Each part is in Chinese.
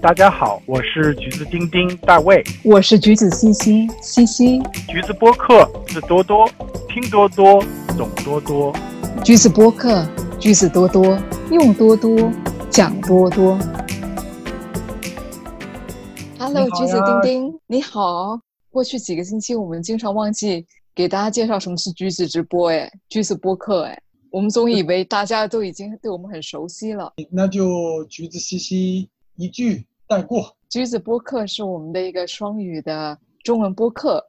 大家好，我是橘子丁丁大卫，我是橘子西西西西，橘子播客是多多听多多懂多多，橘子播客橘子多多用多多讲多多。Hello，橘子丁丁，你好。过去几个星期，我们经常忘记给大家介绍什么是橘子直播，哎，橘子播客，哎，我们总以为大家都已经对我们很熟悉了。那就橘子西西一句。带过，橘子播客是我们的一个双语的中文播客，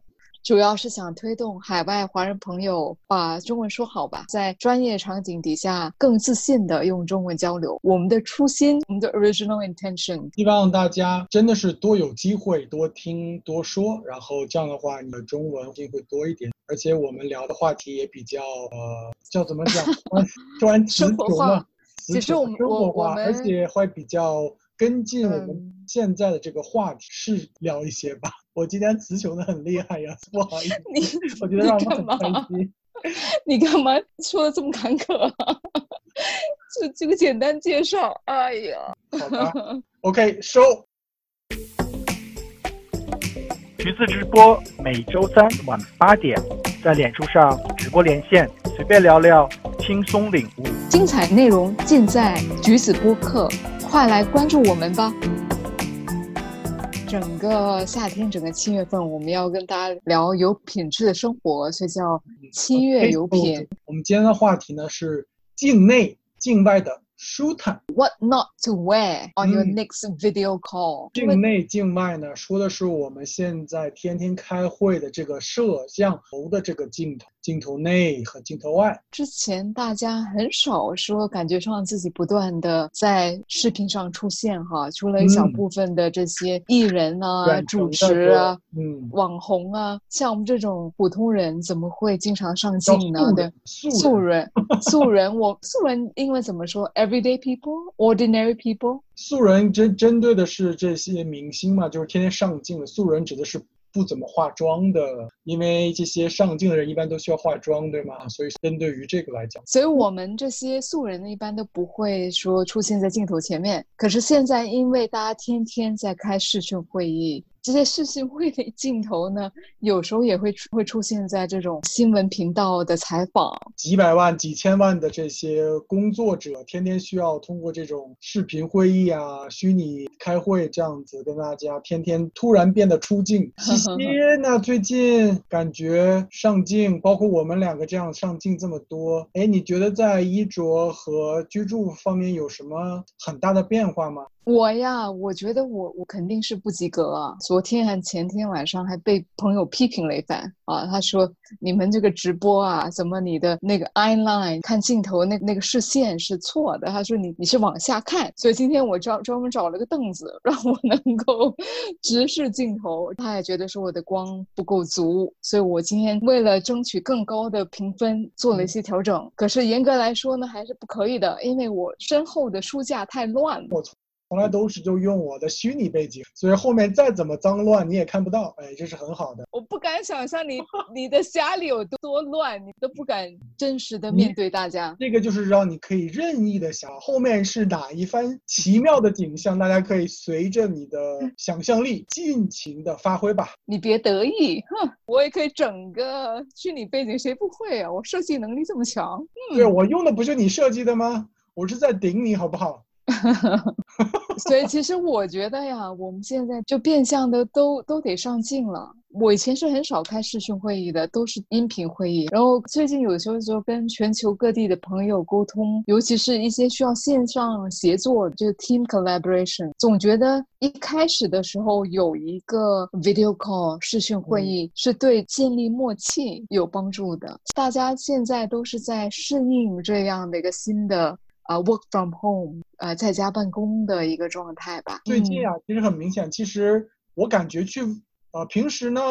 主要是想推动海外华人朋友把中文说好吧，在专业场景底下更自信的用中文交流。我们的初心，我们的 original intention，希望大家真的是多有机会多听多说，然后这样的话你的中文就会多一点，而且我们聊的话题也比较呃叫怎么讲，专词穷了，其实我们生活化，而且会比较。跟进我们现在的这个话题，是聊一些吧。我今天词穷的很厉害呀，不好意思。你我觉得让我很开心。你干嘛说的这么坎坷？这这个简单介绍，哎呀。好吧。OK，收。橘子直播每周三晚八点，在脸书上直播连线，随便聊聊，轻松领悟。精彩内容尽在橘子播客。快来关注我们吧！整个夏天，整个七月份，我们要跟大家聊有品质的生活，所以叫七月有品。我们今天的话题呢是境内、境外的。舒坦，What not to wear on your next video call？境内境外呢，说的是我们现在天天开会的这个摄像头的这个镜头，镜头内和镜头外。之前大家很少说，感觉上自己不断的在视频上出现哈，除了一小部分的这些艺人啊、主持啊、嗯、网红啊，像我们这种普通人怎么会经常上镜呢？对，素人，素人，我 素人英文怎么说？Everyday people, ordinary people。素人针针对的是这些明星嘛，就是天天上镜的。素人指的是不怎么化妆的，因为这些上镜的人一般都需要化妆，对吗？所以针对于这个来讲，所以我们这些素人呢，一般都不会说出现在镜头前面。可是现在，因为大家天天在开视讯会议。这些视讯会的镜头呢，有时候也会会出现在这种新闻频道的采访。几百万、几千万的这些工作者，天天需要通过这种视频会议啊、虚拟开会这样子跟大家，天天突然变得出镜。西西，那最近感觉上镜，包括我们两个这样上镜这么多，哎，你觉得在衣着和居住方面有什么很大的变化吗？我呀，我觉得我我肯定是不及格啊！昨天还前天晚上还被朋友批评了一番啊，他说你们这个直播啊，怎么你的那个 eye line 看镜头那那个视线是错的？他说你你是往下看，所以今天我专专门找了个凳子让我能够 直视镜头。他也觉得说我的光不够足，所以我今天为了争取更高的评分做了一些调整。可是严格来说呢，还是不可以的，因为我身后的书架太乱了。从来都是就用我的虚拟背景，所以后面再怎么脏乱你也看不到，哎，这是很好的。我不敢想象你 你的家里有多乱，你都不敢真实的面对大家。这个就是让你可以任意的想，后面是哪一番奇妙的景象，大家可以随着你的 想象力尽情的发挥吧。你别得意，哼，我也可以整个虚拟背景，谁不会啊？我设计能力这么强。对我用的不是你设计的吗？我是在顶你好不好？所以其实我觉得呀，我们现在就变相的都都得上镜了。我以前是很少开视讯会议的，都是音频会议。然后最近有时候就跟全球各地的朋友沟通，尤其是一些需要线上协作，就是 team collaboration。总觉得一开始的时候有一个 video call 视讯会议是对建立默契有帮助的。大家现在都是在适应这样的一个新的。啊，work from home，呃，在家办公的一个状态吧。最近啊，其实很明显，其实我感觉去，呃，平时呢，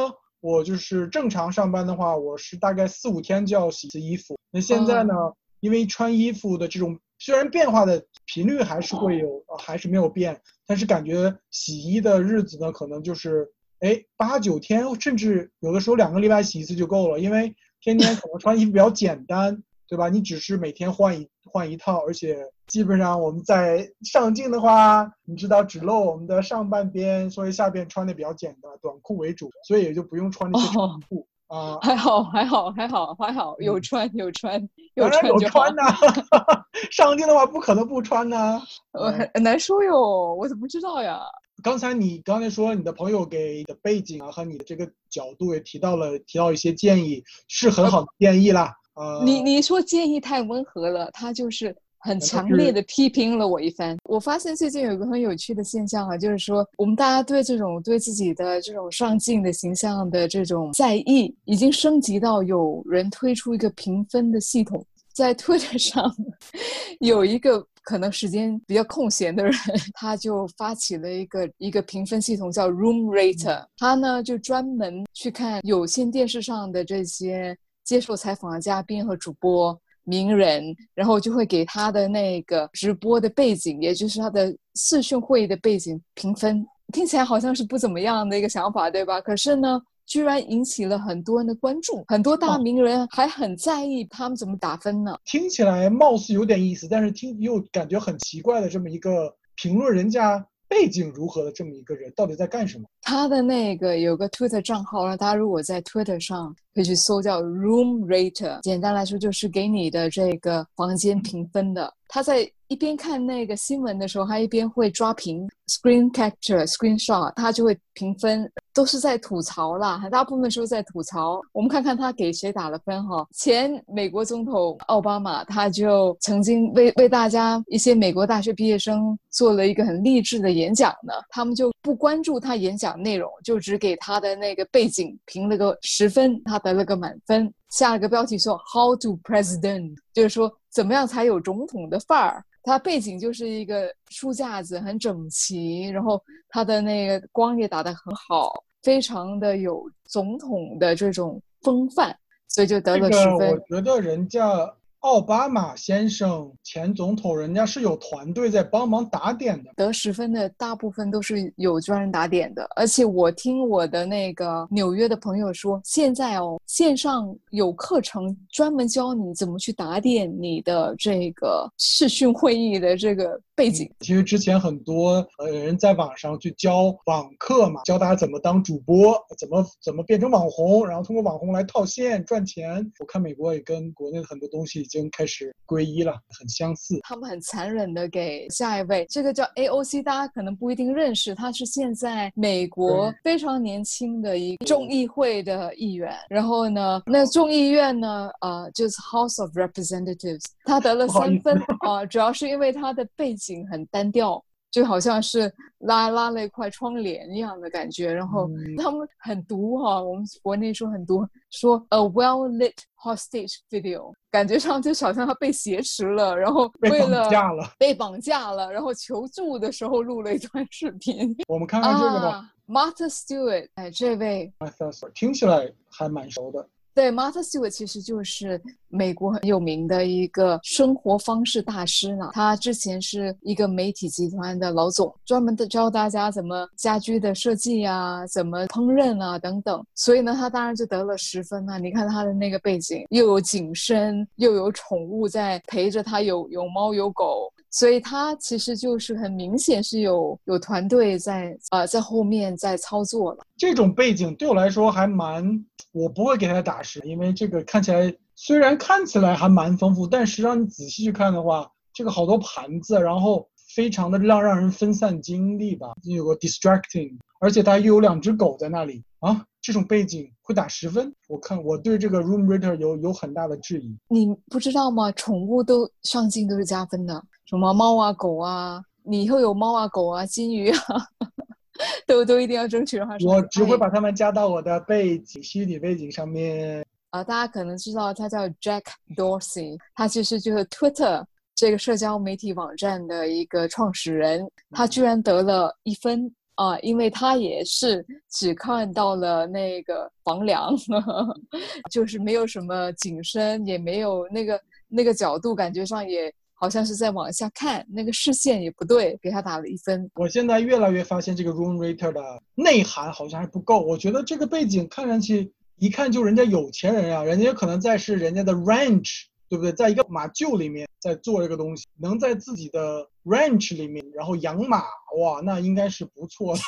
我就是正常上班的话，我是大概四五天就要洗一次衣服。那现在呢，因为穿衣服的这种虽然变化的频率还是会有，还是没有变，但是感觉洗衣的日子呢，可能就是哎八九天，甚至有的时候两个礼拜洗一次就够了，因为天天可能穿衣服比较简单。对吧？你只是每天换一换一套，而且基本上我们在上镜的话，你知道只露我们的上半边，所以下边穿的比较简单，短裤为主，所以也就不用穿那些长裤啊。还好，还好，还好，还好，有穿有穿有穿有穿呐，上镜的话不可能不穿呐。呃，很难说哟，我怎么知道呀？刚才你刚才说你的朋友给的背景啊和你的这个角度也提到了，提到一些建议，是很好的建议啦。呃，你你说建议太温和了，他就是很强烈的批评了我一番。我发现最近有一个很有趣的现象啊，就是说我们大家对这种对自己的这种上镜的形象的这种在意，已经升级到有人推出一个评分的系统，在 Twitter 上 有一个。可能时间比较空闲的人，他就发起了一个一个评分系统，叫 Room Rater。他呢就专门去看有线电视上的这些接受采访的嘉宾和主播、名人，然后就会给他的那个直播的背景，也就是他的视讯会议的背景评分。听起来好像是不怎么样的一个想法，对吧？可是呢。居然引起了很多人的关注，很多大名人还很在意他们怎么打分呢？听起来貌似有点意思，但是听又感觉很奇怪的这么一个评论人家背景如何的这么一个人，到底在干什么？他的那个有个 Twitter 账号，让大家如果在 Twitter 上可以去搜叫 Room Rater，简单来说就是给你的这个房间评分的。他在一边看那个新闻的时候，他一边会抓屏。Screen capture, screenshot，他就会评分，都是在吐槽啦，很大部分时候在吐槽。我们看看他给谁打了分哈。前美国总统奥巴马，他就曾经为为大家一些美国大学毕业生做了一个很励志的演讲呢。他们就不关注他演讲内容，就只给他的那个背景评了个十分，他得了个满分。下了个标题说 How to President，就是说怎么样才有总统的范儿。它背景就是一个书架子，很整齐，然后它的那个光也打得很好，非常的有总统的这种风范，所以就得了十分。我觉得人家。奥巴马先生，前总统，人家是有团队在帮忙打点的。得十分的大部分都是有专人打点的，而且我听我的那个纽约的朋友说，现在哦，线上有课程专门教你怎么去打点你的这个视讯会议的这个背景。其实之前很多呃人在网上去教网课嘛，教大家怎么当主播，怎么怎么变成网红，然后通过网红来套现赚钱。我看美国也跟国内的很多东西。已经开始皈依了，很相似。他们很残忍的给下一位，这个叫 AOC，大家可能不一定认识，他是现在美国非常年轻的一个众议会的议员。然后呢，那众议院呢，呃，就是 House of Representatives，他得了三分啊，主要是因为他的背景很单调。就好像是拉拉了一块窗帘一样的感觉，然后他们很毒哈，我们国内说很毒，说 a well lit hostage video，感觉上就好像他被挟持了，然后为了绑架了，被绑架了，然后求助的时候录了一段视频。我们看看这个吧，Martha Stewart，哎，这位，Martha Stewart 听起来还蛮熟的。对，Martha Stewart 其实就是美国很有名的一个生活方式大师呢。他之前是一个媒体集团的老总，专门的教大家怎么家居的设计啊，怎么烹饪啊等等。所以呢，他当然就得了十分啊。你看他的那个背景，又有景深，又有宠物在陪着他，有有猫有狗，所以他其实就是很明显是有有团队在啊在后面在操作了。这种背景对我来说还蛮。我不会给他打十，因为这个看起来虽然看起来还蛮丰富，但实际上你仔细去看的话，这个好多盘子，然后非常的让让人分散精力吧，有个 distracting，而且它又有两只狗在那里啊，这种背景会打十分？我看我对这个 room reader 有有很大的质疑。你不知道吗？宠物都上镜都是加分的，什么猫啊狗啊，你以后有猫啊狗啊金鱼啊。都都一定要争取的话，我只会把他们加到我的背景虚拟背景上面。啊，大家可能知道他叫 Jack Dorsey，他其实就是 Twitter 这个社交媒体网站的一个创始人。他居然得了一分啊，因为他也是只看到了那个房梁，就是没有什么景深，也没有那个那个角度，感觉上也。好像是在往下看，那个视线也不对，给他打了一分。我现在越来越发现这个 room rater 的内涵好像还不够。我觉得这个背景看上去一看就人家有钱人啊，人家可能在是人家的 ranch 对不对？在一个马厩里面在做这个东西，能在自己的 ranch 里面然后养马，哇，那应该是不错的。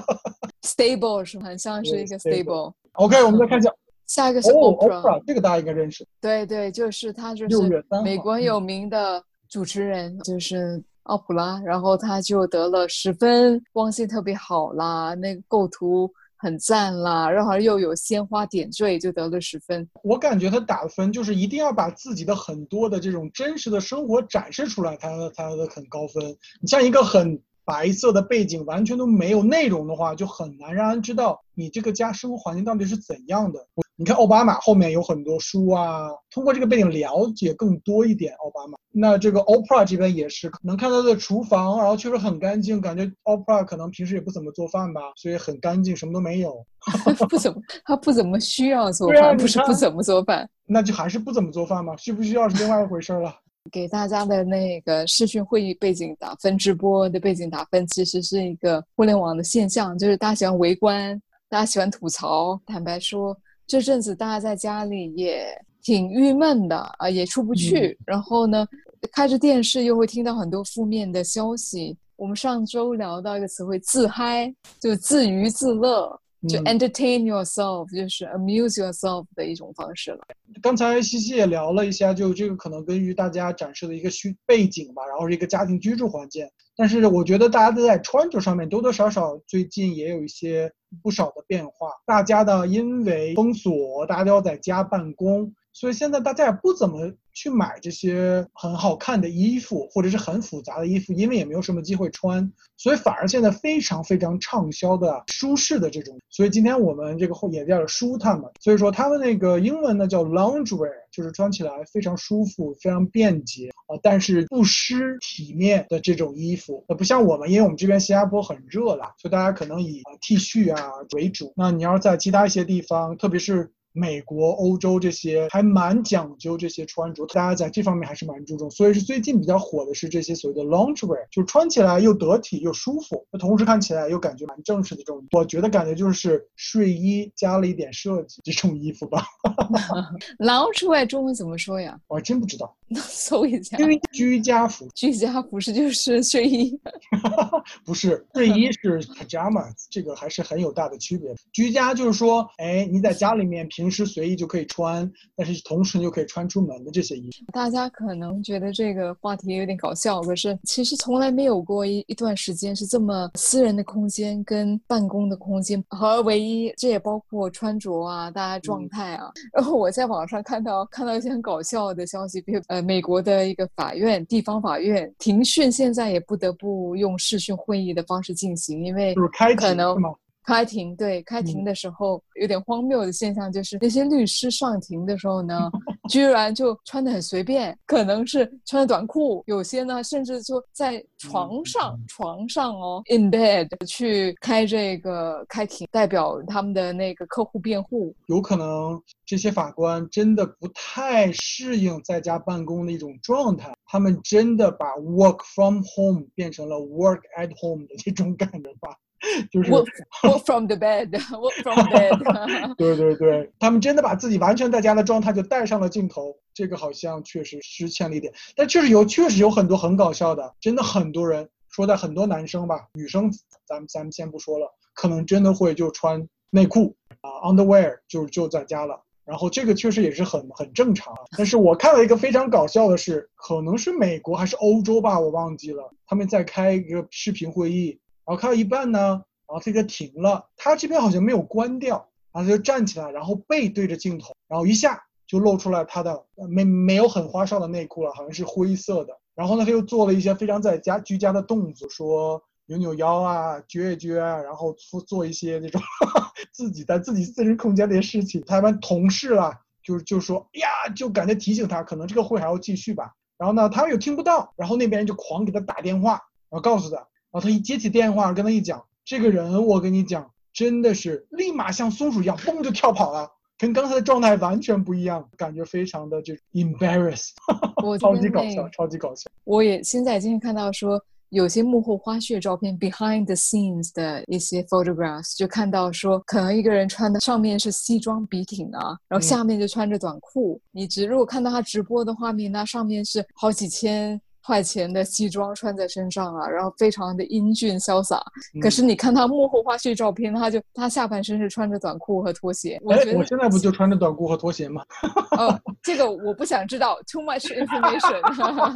stable 是很像是一个 stable。OK，我们再看一下，下一个是哦 Oprah，、，Oprah 这个大家应该认识，对对，就是他就是美国有名的主持人，就是奥普拉，然后他就得了十分，光线特别好啦，那个构图很赞啦，然后又有鲜花点缀，就得了十分。我感觉他打分就是一定要把自己的很多的这种真实的生活展示出来，他才的很高分。你像一个很白色的背景，完全都没有内容的话，就很难让人知道你这个家生活环境到底是怎样的。你看奥巴马后面有很多书啊，通过这个背景了解更多一点奥巴马。那这个 Oprah 这边也是能看到他的厨房，然后确实很干净，感觉 Oprah 可能平时也不怎么做饭吧，所以很干净，什么都没有。不怎么，他不怎么需要做饭，不是不怎么做饭。那就还是不怎么做饭嘛，需不需要是另外一回事儿了。给大家的那个视讯会议背景打分，直播的背景打分，其实是一个互联网的现象，就是大家喜欢围观，大家喜欢吐槽。坦白说，这阵子大家在家里也挺郁闷的啊，也出不去。然后呢，开着电视又会听到很多负面的消息。我们上周聊到一个词汇“自嗨”，就自娱自乐，就嗯 entertain yourself，就是 amuse yourself 的一种方式了。刚才西西也聊了一下，就这个可能根据大家展示的一个需背景吧，然后是一个家庭居住环境。但是我觉得大家都在穿着上面多多少少最近也有一些不少的变化。大家呢，因为封锁，大家都要在家办公，所以现在大家也不怎么去买这些很好看的衣服，或者是很复杂的衣服，因为也没有什么机会穿，所以反而现在非常非常畅销的舒适的这种。所以今天我们这个后也叫舒坦嘛，所以说他们那个英文呢叫 loungewear，就是穿起来非常舒服、非常便捷啊、但是不失体面的这种衣服。呃，不像我们，因为我们这边新加坡很热啦，所以大家可能以 T 恤啊为主。那你要是在其他一些地方，特别是美国、欧洲这些还蛮讲究这些穿着，大家在这方面还是蛮注重。所以是最近比较火的是这些所谓的 loungewear，就是穿起来又得体又舒服，那同时看起来又感觉蛮正式的这种。我觉得感觉就是睡衣加了一点设计这种衣服吧，loungewear 中文怎么说呀？我还真不知道。搜一下。居居家服居家服是就是睡衣，不是睡衣是 pajamas，这个还是很有大的区别。居家就是说，哎，你在家里面平时随意就可以穿，但是同时你又可以穿出门的这些衣服。大家可能觉得这个话题有点搞笑，可是其实从来没有过一一段时间是这么私人的空间跟办公的空间合而为一，这也包括穿着啊，大家状态啊。然后我在网上看到看到一些很搞笑的消息，比如呃美国的一个法院地方法院庭讯现在也不得不用视讯会议的方式进行，因为就是开庭可能？开庭对开庭嗯。的时候、有点荒谬的现象，就是那些律师上庭的时候呢，居然就穿的很随便，可能是穿的短裤，有些呢甚至就在床上、床上哦，in bed 去开这个开庭，代表他们的那个客户辩护。有可能这些法官真的不太适应在家办公的一种状态，他们真的把 work from home 变成了 work at home 的这种感觉吧，就是。Work work from the bed，work from bed 对对对，他们真的把自己完全在家的状态就带上了镜头，这个好像确实失欠了一点。但确实有，确实有很多很搞笑的，真的很多人说的很多男生吧，女生咱们咱们先不说了，可能真的会就穿内裤啊、underwear 就就在家了。然后这个确实也是很很正常，但是我看了一个非常搞笑的是，可能是美国还是欧洲吧，我忘记了，他们在开一个视频会议，然后开到一半呢，然后这个停了，他这边好像没有关掉，然后他就站起来，然后背对着镜头，然后一下就露出来他的没没有很花哨的内裤了，好像是灰色的。然后呢，他又做了一些非常在家居家的动作，说扭扭腰啊，撅一撅啊，然后做做一些那种 自己在自己私人空间的事情。他们同事啦，就就说哎呀，就感觉提醒他，可能这个会还要继续吧。然后呢，他又听不到，然后那边就狂给他打电话，然后告诉他，后他一接起电话，跟他一讲，这个人我跟你讲，真的是立马像松鼠一样，嘣就跳跑了，跟刚才的状态完全不一样，感觉非常的就 embarrass，我这超级搞笑，超级搞笑。我也现在今天看到说，有些幕后花絮照片 （behind the scenes） 的一些 photographs，就看到说，可能一个人穿的上面是西装笔挺啊，然后下面就穿着短裤。你直如果看到他直播的画面，那上面是好几千。块钱的西装穿在身上啊，然后非常的英俊潇洒。可是你看他幕后花絮照片，他就他下半身是穿着短裤和拖鞋。哎，我现在不就穿着短裤和拖鞋吗？哦，这个我不想知道，too much information。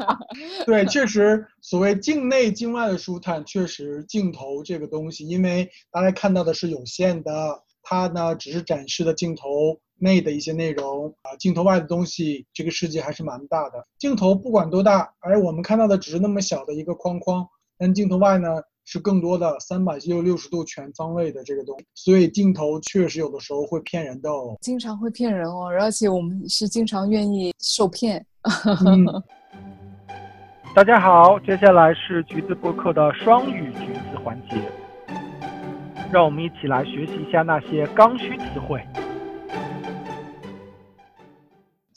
对，确实，所谓境内境外的舒坦，确实镜头这个东西，因为大家看到的是有限的，它呢只是展示的镜头。内的一些内容啊，镜头外的东西，这个世界还是蛮大的。镜头不管多大，而，我们看到的只是那么小的一个框框，但镜头外呢是更多的三百六六十度全方位的这个东西。所以镜头确实有的时候会骗人的哦，经常会骗人哦，而且我们是经常愿意受骗。大家好，接下来是橘子播客的双语橘子环节，让我们一起来学习一下那些刚需词汇。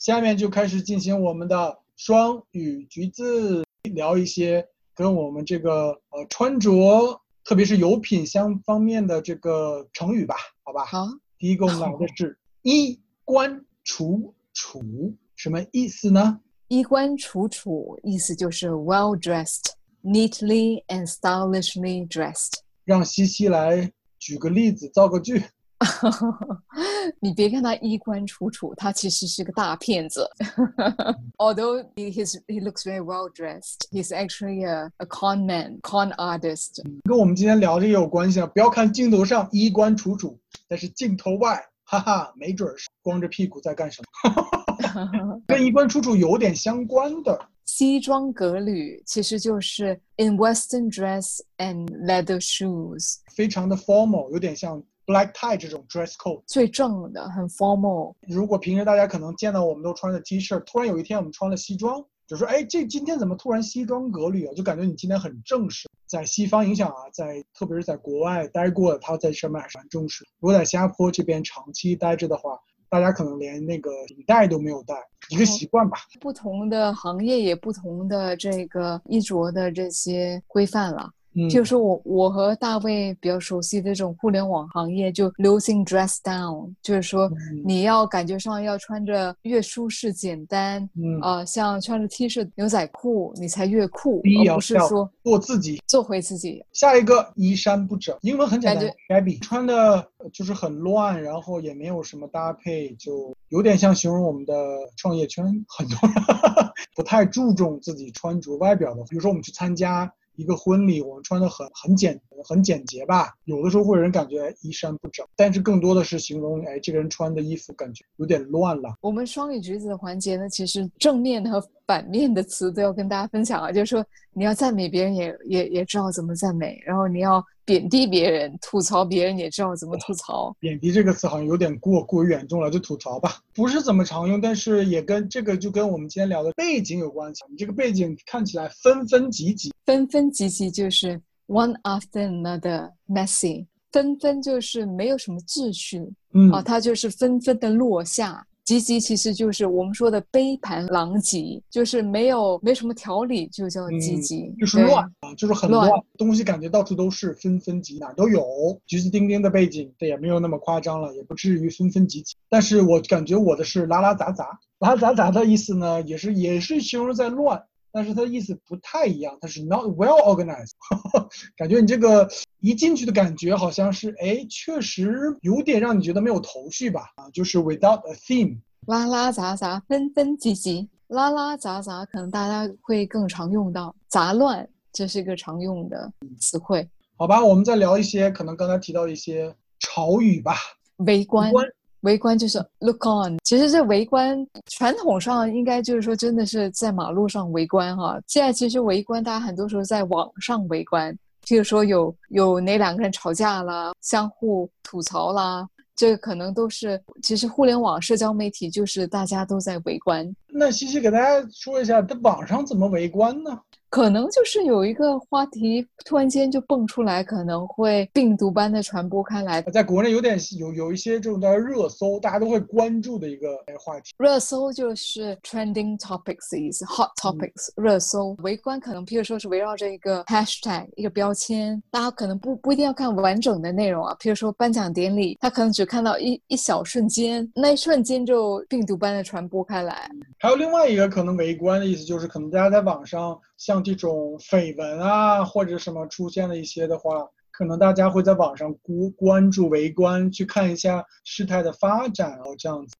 下面就开始进行我们的双语橘子，聊一些跟我们这个呃穿着，特别是有品相方面的这个成语吧，好吧？好。第一个我们来的是 衣冠楚楚，什么意思呢？衣冠楚楚意思就是 well dressed, neatly and stylishly dressed。让西西来举个例子，造个句。你别看他衣冠楚楚，他其实是个大骗子。Although he he looks very well dressed, he's actually a a con man, con artist。跟我们今天聊这个有关系啊！不要看镜头上衣冠楚楚，但是镜头外，哈哈，没准是光着屁股在干什么。跟衣冠楚楚有点相关的。西装革履其实就是 in western dress and leather shoes，非常的 formal，有点像。Black tie 这种 dress code 最正的，很 formal。如果平时大家可能见到我们都穿着 T 恤，突然有一天我们穿了西装，就说：“哎，这今天怎么突然西装革履啊？”就感觉你今天很正式。在西方影响啊，在特别是在国外待过的，他在上面还是蛮重视。如果在新加坡这边长期待着的话，大家可能连那个领带都没有带，一个习惯吧。不同的行业也不同的这个衣着的这些规范了。就是我我和大卫比较熟悉的这种互联网行业，就流行 dress down，就是说你要感觉上要穿着越舒适简单，嗯啊，像穿着 T 恤牛仔裤你才越酷，而不是说做自己，做回自己。下一个衣衫不整，英文很简单，shabby，穿的就是很乱，然后也没有什么搭配，就有点像形容我们的创业圈，很多人 不太注重自己穿着外表的，比如说我们去参加。一个婚礼，我们穿的很很简很简洁吧，有的时候会让人感觉衣衫不整，但是更多的是形容，哎，这个人穿的衣服感觉有点乱了。我们双语橘子的环节呢，其实正面和反面的词都要跟大家分享啊，就是说你要赞美别人，也也也知道怎么赞美，然后你要。贬低别人、吐槽别人，也知道怎么吐槽。贬低这个词好像有点过过于严重了，就吐槽吧，不是怎么常用，但是也跟这个就跟我们今天聊的背景有关系。你这个背景看起来纷纷唧唧，纷纷唧唧就是 one after another messy，纷纷就是没有什么秩序，嗯啊，它就是纷纷的落下。急急其实就是我们说的杯盘狼藉，就是没有没什么条理，就叫积极，就是乱啊，就是很乱，东西感觉到处都是，纷纷集，哪都有。橘子丁丁的背景，这，也没有那么夸张了，也不至于纷纷集集。但是我感觉我的是拉拉杂杂，拉拉杂杂的意思呢，也是也是形容在乱。但是它的意思不太一样，它是 not well organized，感觉你这个一进去的感觉好像是，哎，确实有点让你觉得没有头绪吧？啊，就是 without a theme，拉拉杂杂，纷纷唧唧，拉拉杂杂，可能大家会更常用到杂乱，这是一个常用的词汇。好吧，我们再聊一些可能刚才提到一些潮语吧，围观。围观就是 look on，其实这围观传统上应该就是说真的是在马路上围观哈。现在其实围观大家很多时候在网上围观，譬如说有有哪两个人吵架啦，相互吐槽啦，这个可能都是其实互联网社交媒体就是大家都在围观。那西西给大家说一下，在网上怎么围观呢？可能就是有一个话题突然间就蹦出来，可能会病毒般的传播开来。在国内有点有有一些这种叫热搜，大家都会关注的一个话题。热搜就是 trending topics 的意思，hot topics 热搜。围观可能，譬如说是围绕着一个 hashtag 一个标签，大家可能不不一定要看完整的内容啊。譬如说颁奖典礼，他可能只看到一一小瞬间，那一瞬间就病毒般的传播开来。还有另外一个可能围观的意思，就是可能大家在网上像这种绯闻啊，或者什么出现了一些的话，可能大家会在网上关关注、围观，去看一下事态的发展哦，这样子。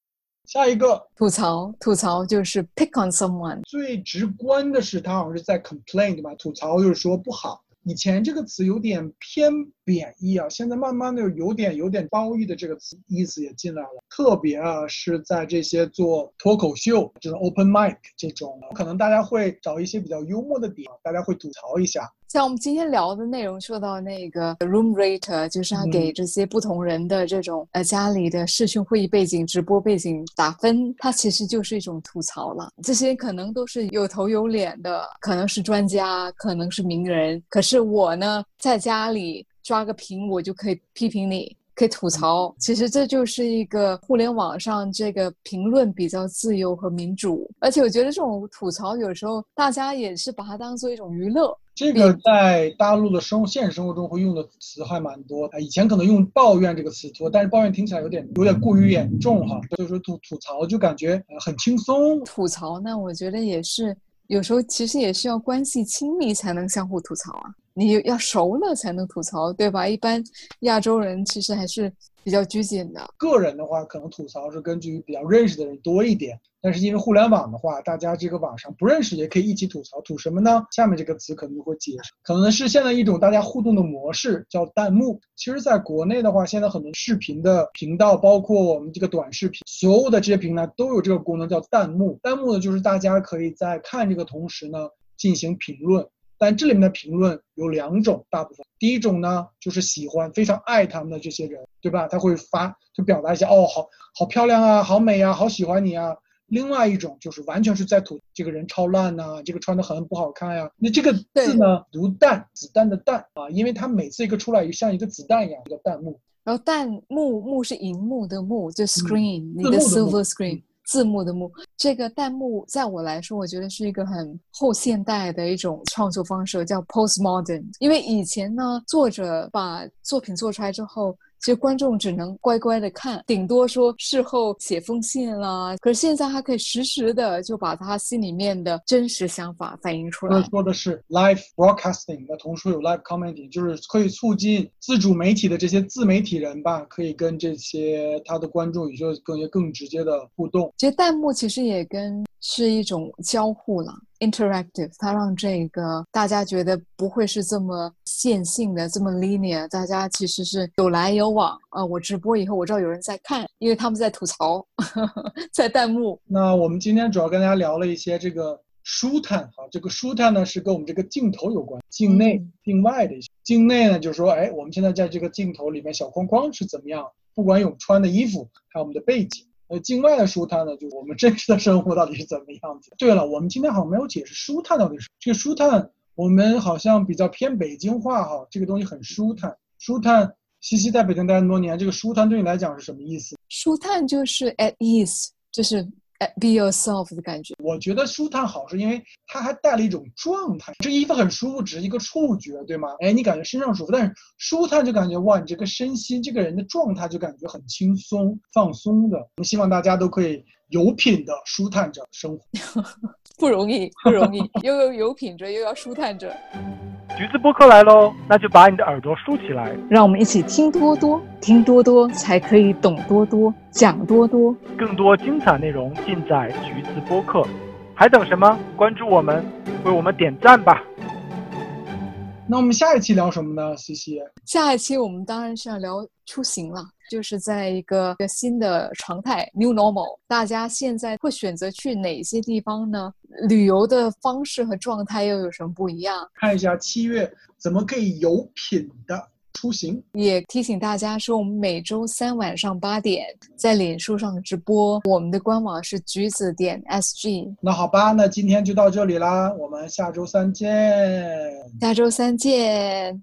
下一个吐槽，吐槽就是 pick on someone。最直观的是，他好像是在 complain 对吧？吐槽就是说不好。以前这个词有点偏贬义啊，现在慢慢的有点有点褒义的这个词意思也进来了。特别啊是在这些做脱口秀，就是 open mic 这种，可能大家会找一些比较幽默的点，大家会吐槽一下。像我们今天聊的内容，说到那个 room rate，就是他给这些不同人的这种呃家里的视讯会议背景、直播背景打分，它其实就是一种吐槽了。这些可能都是有头有脸的，可能是专家，可能是名人。可是我呢，在家里抓个屏，我就可以批评你。可以吐槽，其实这就是一个互联网上这个评论比较自由和民主，而且我觉得这种吐槽有时候大家也是把它当做一种娱乐。这个在大陆的生现实生活中会用的词还蛮多，以前可能用抱怨这个词多，但是抱怨听起来有点有点过于严重哈，所以说吐吐槽就感觉很轻松。吐槽那，我觉得也是有时候其实也是要关系亲密才能相互吐槽啊。你要熟了才能吐槽，对吧？一般亚洲人其实还是比较拘谨的。个人的话，可能吐槽是根据比较认识的人多一点。但是因为互联网的话，大家这个网上不认识也可以一起吐槽。吐什么呢？下面这个词可能会解释，可能是现在一种大家互动的模式，叫弹幕。其实，在国内的话，现在很多视频的频道，包括我们这个短视频，所有的这些平台都有这个功能，叫弹幕。弹幕呢，就是大家可以在看这个同时呢，进行评论。但这里面的评论有两种，大部分第一种呢，就是喜欢非常爱他们的这些人，对吧？他会发就表达一下，哦，好好漂亮啊，好美啊，好喜欢你啊。另外一种就是完全是在吐这个人超烂呐，这个穿的很不好看呀。那这个字呢，读弹，子弹的弹啊，因为它每次一个出来，就像一个子弹一样，一个弹幕。然后弹幕幕是荧幕的幕，就 screen，你的 silver screen。字幕的幕，这个弹幕在我来说，我觉得是一个很后现代的一种创作方式，叫 postmodern。因为以前呢，作者把作品做出来之后。其实观众只能乖乖的看，顶多说事后写封信啦。可是现在还可以实时的就把他心里面的真实想法反映出来。说的是 live broadcasting，那同时有 live commenting，就是可以促进自主媒体的这些自媒体人吧，可以跟这些他的观众有些更更直接的互动。其实弹幕其实也跟是一种交互了。interactive，它让这个大家觉得不会是这么线性的，这么 linear，大家其实是有来有往啊。我直播以后，我知道有人在看，因为他们在吐槽，在弹幕。那我们今天主要跟大家聊了一些这个舒坦哈，这个舒坦呢是跟我们这个镜头有关，境内、境外的一些。境内呢就是说，哎，我们现在在这个镜头里面小框框是怎么样？不管有穿的衣服，还有我们的背景。呃，境外的舒坦呢，就我们真实的生活到底是怎么样子？对了，我们今天好像没有解释舒坦到底是这个舒坦，我们好像比较偏北京话哈，这个东西很舒坦。舒坦，西西在北京待那么多年，这个舒坦对你来讲是什么意思？舒坦就是 at ease，就是。Be yourself 的感觉，我觉得舒坦好是因为它还带了一种状态。这衣服很舒服，只是一个触觉，对吗？哎，你感觉身上舒服，但是舒坦就感觉哇，你这个身心，这个人的状态就感觉很轻松、放松的。我们希望大家都可以有品的舒坦着生活，不容易，不容易，又有有品着，又要舒坦着。橘子播客来喽，那就把你的耳朵竖起来，让我们一起听多多，听多多才可以懂多多，讲多多。更多精彩内容尽在橘子播客，还等什么？关注我们，为我们点赞吧。那我们下一期聊什么呢？西西，下一期我们当然是要聊出行了，就是在一个新的常态 （new normal），大家现在会选择去哪些地方呢？旅游的方式和状态又有什么不一样？看一下七月怎么可以有品的。出行。也提醒大家说，我们每周三晚上八点在脸书上直播，我们的官网是橘子点 SG。那好吧，那今天就到这里啦，我们下周三见。下周三见。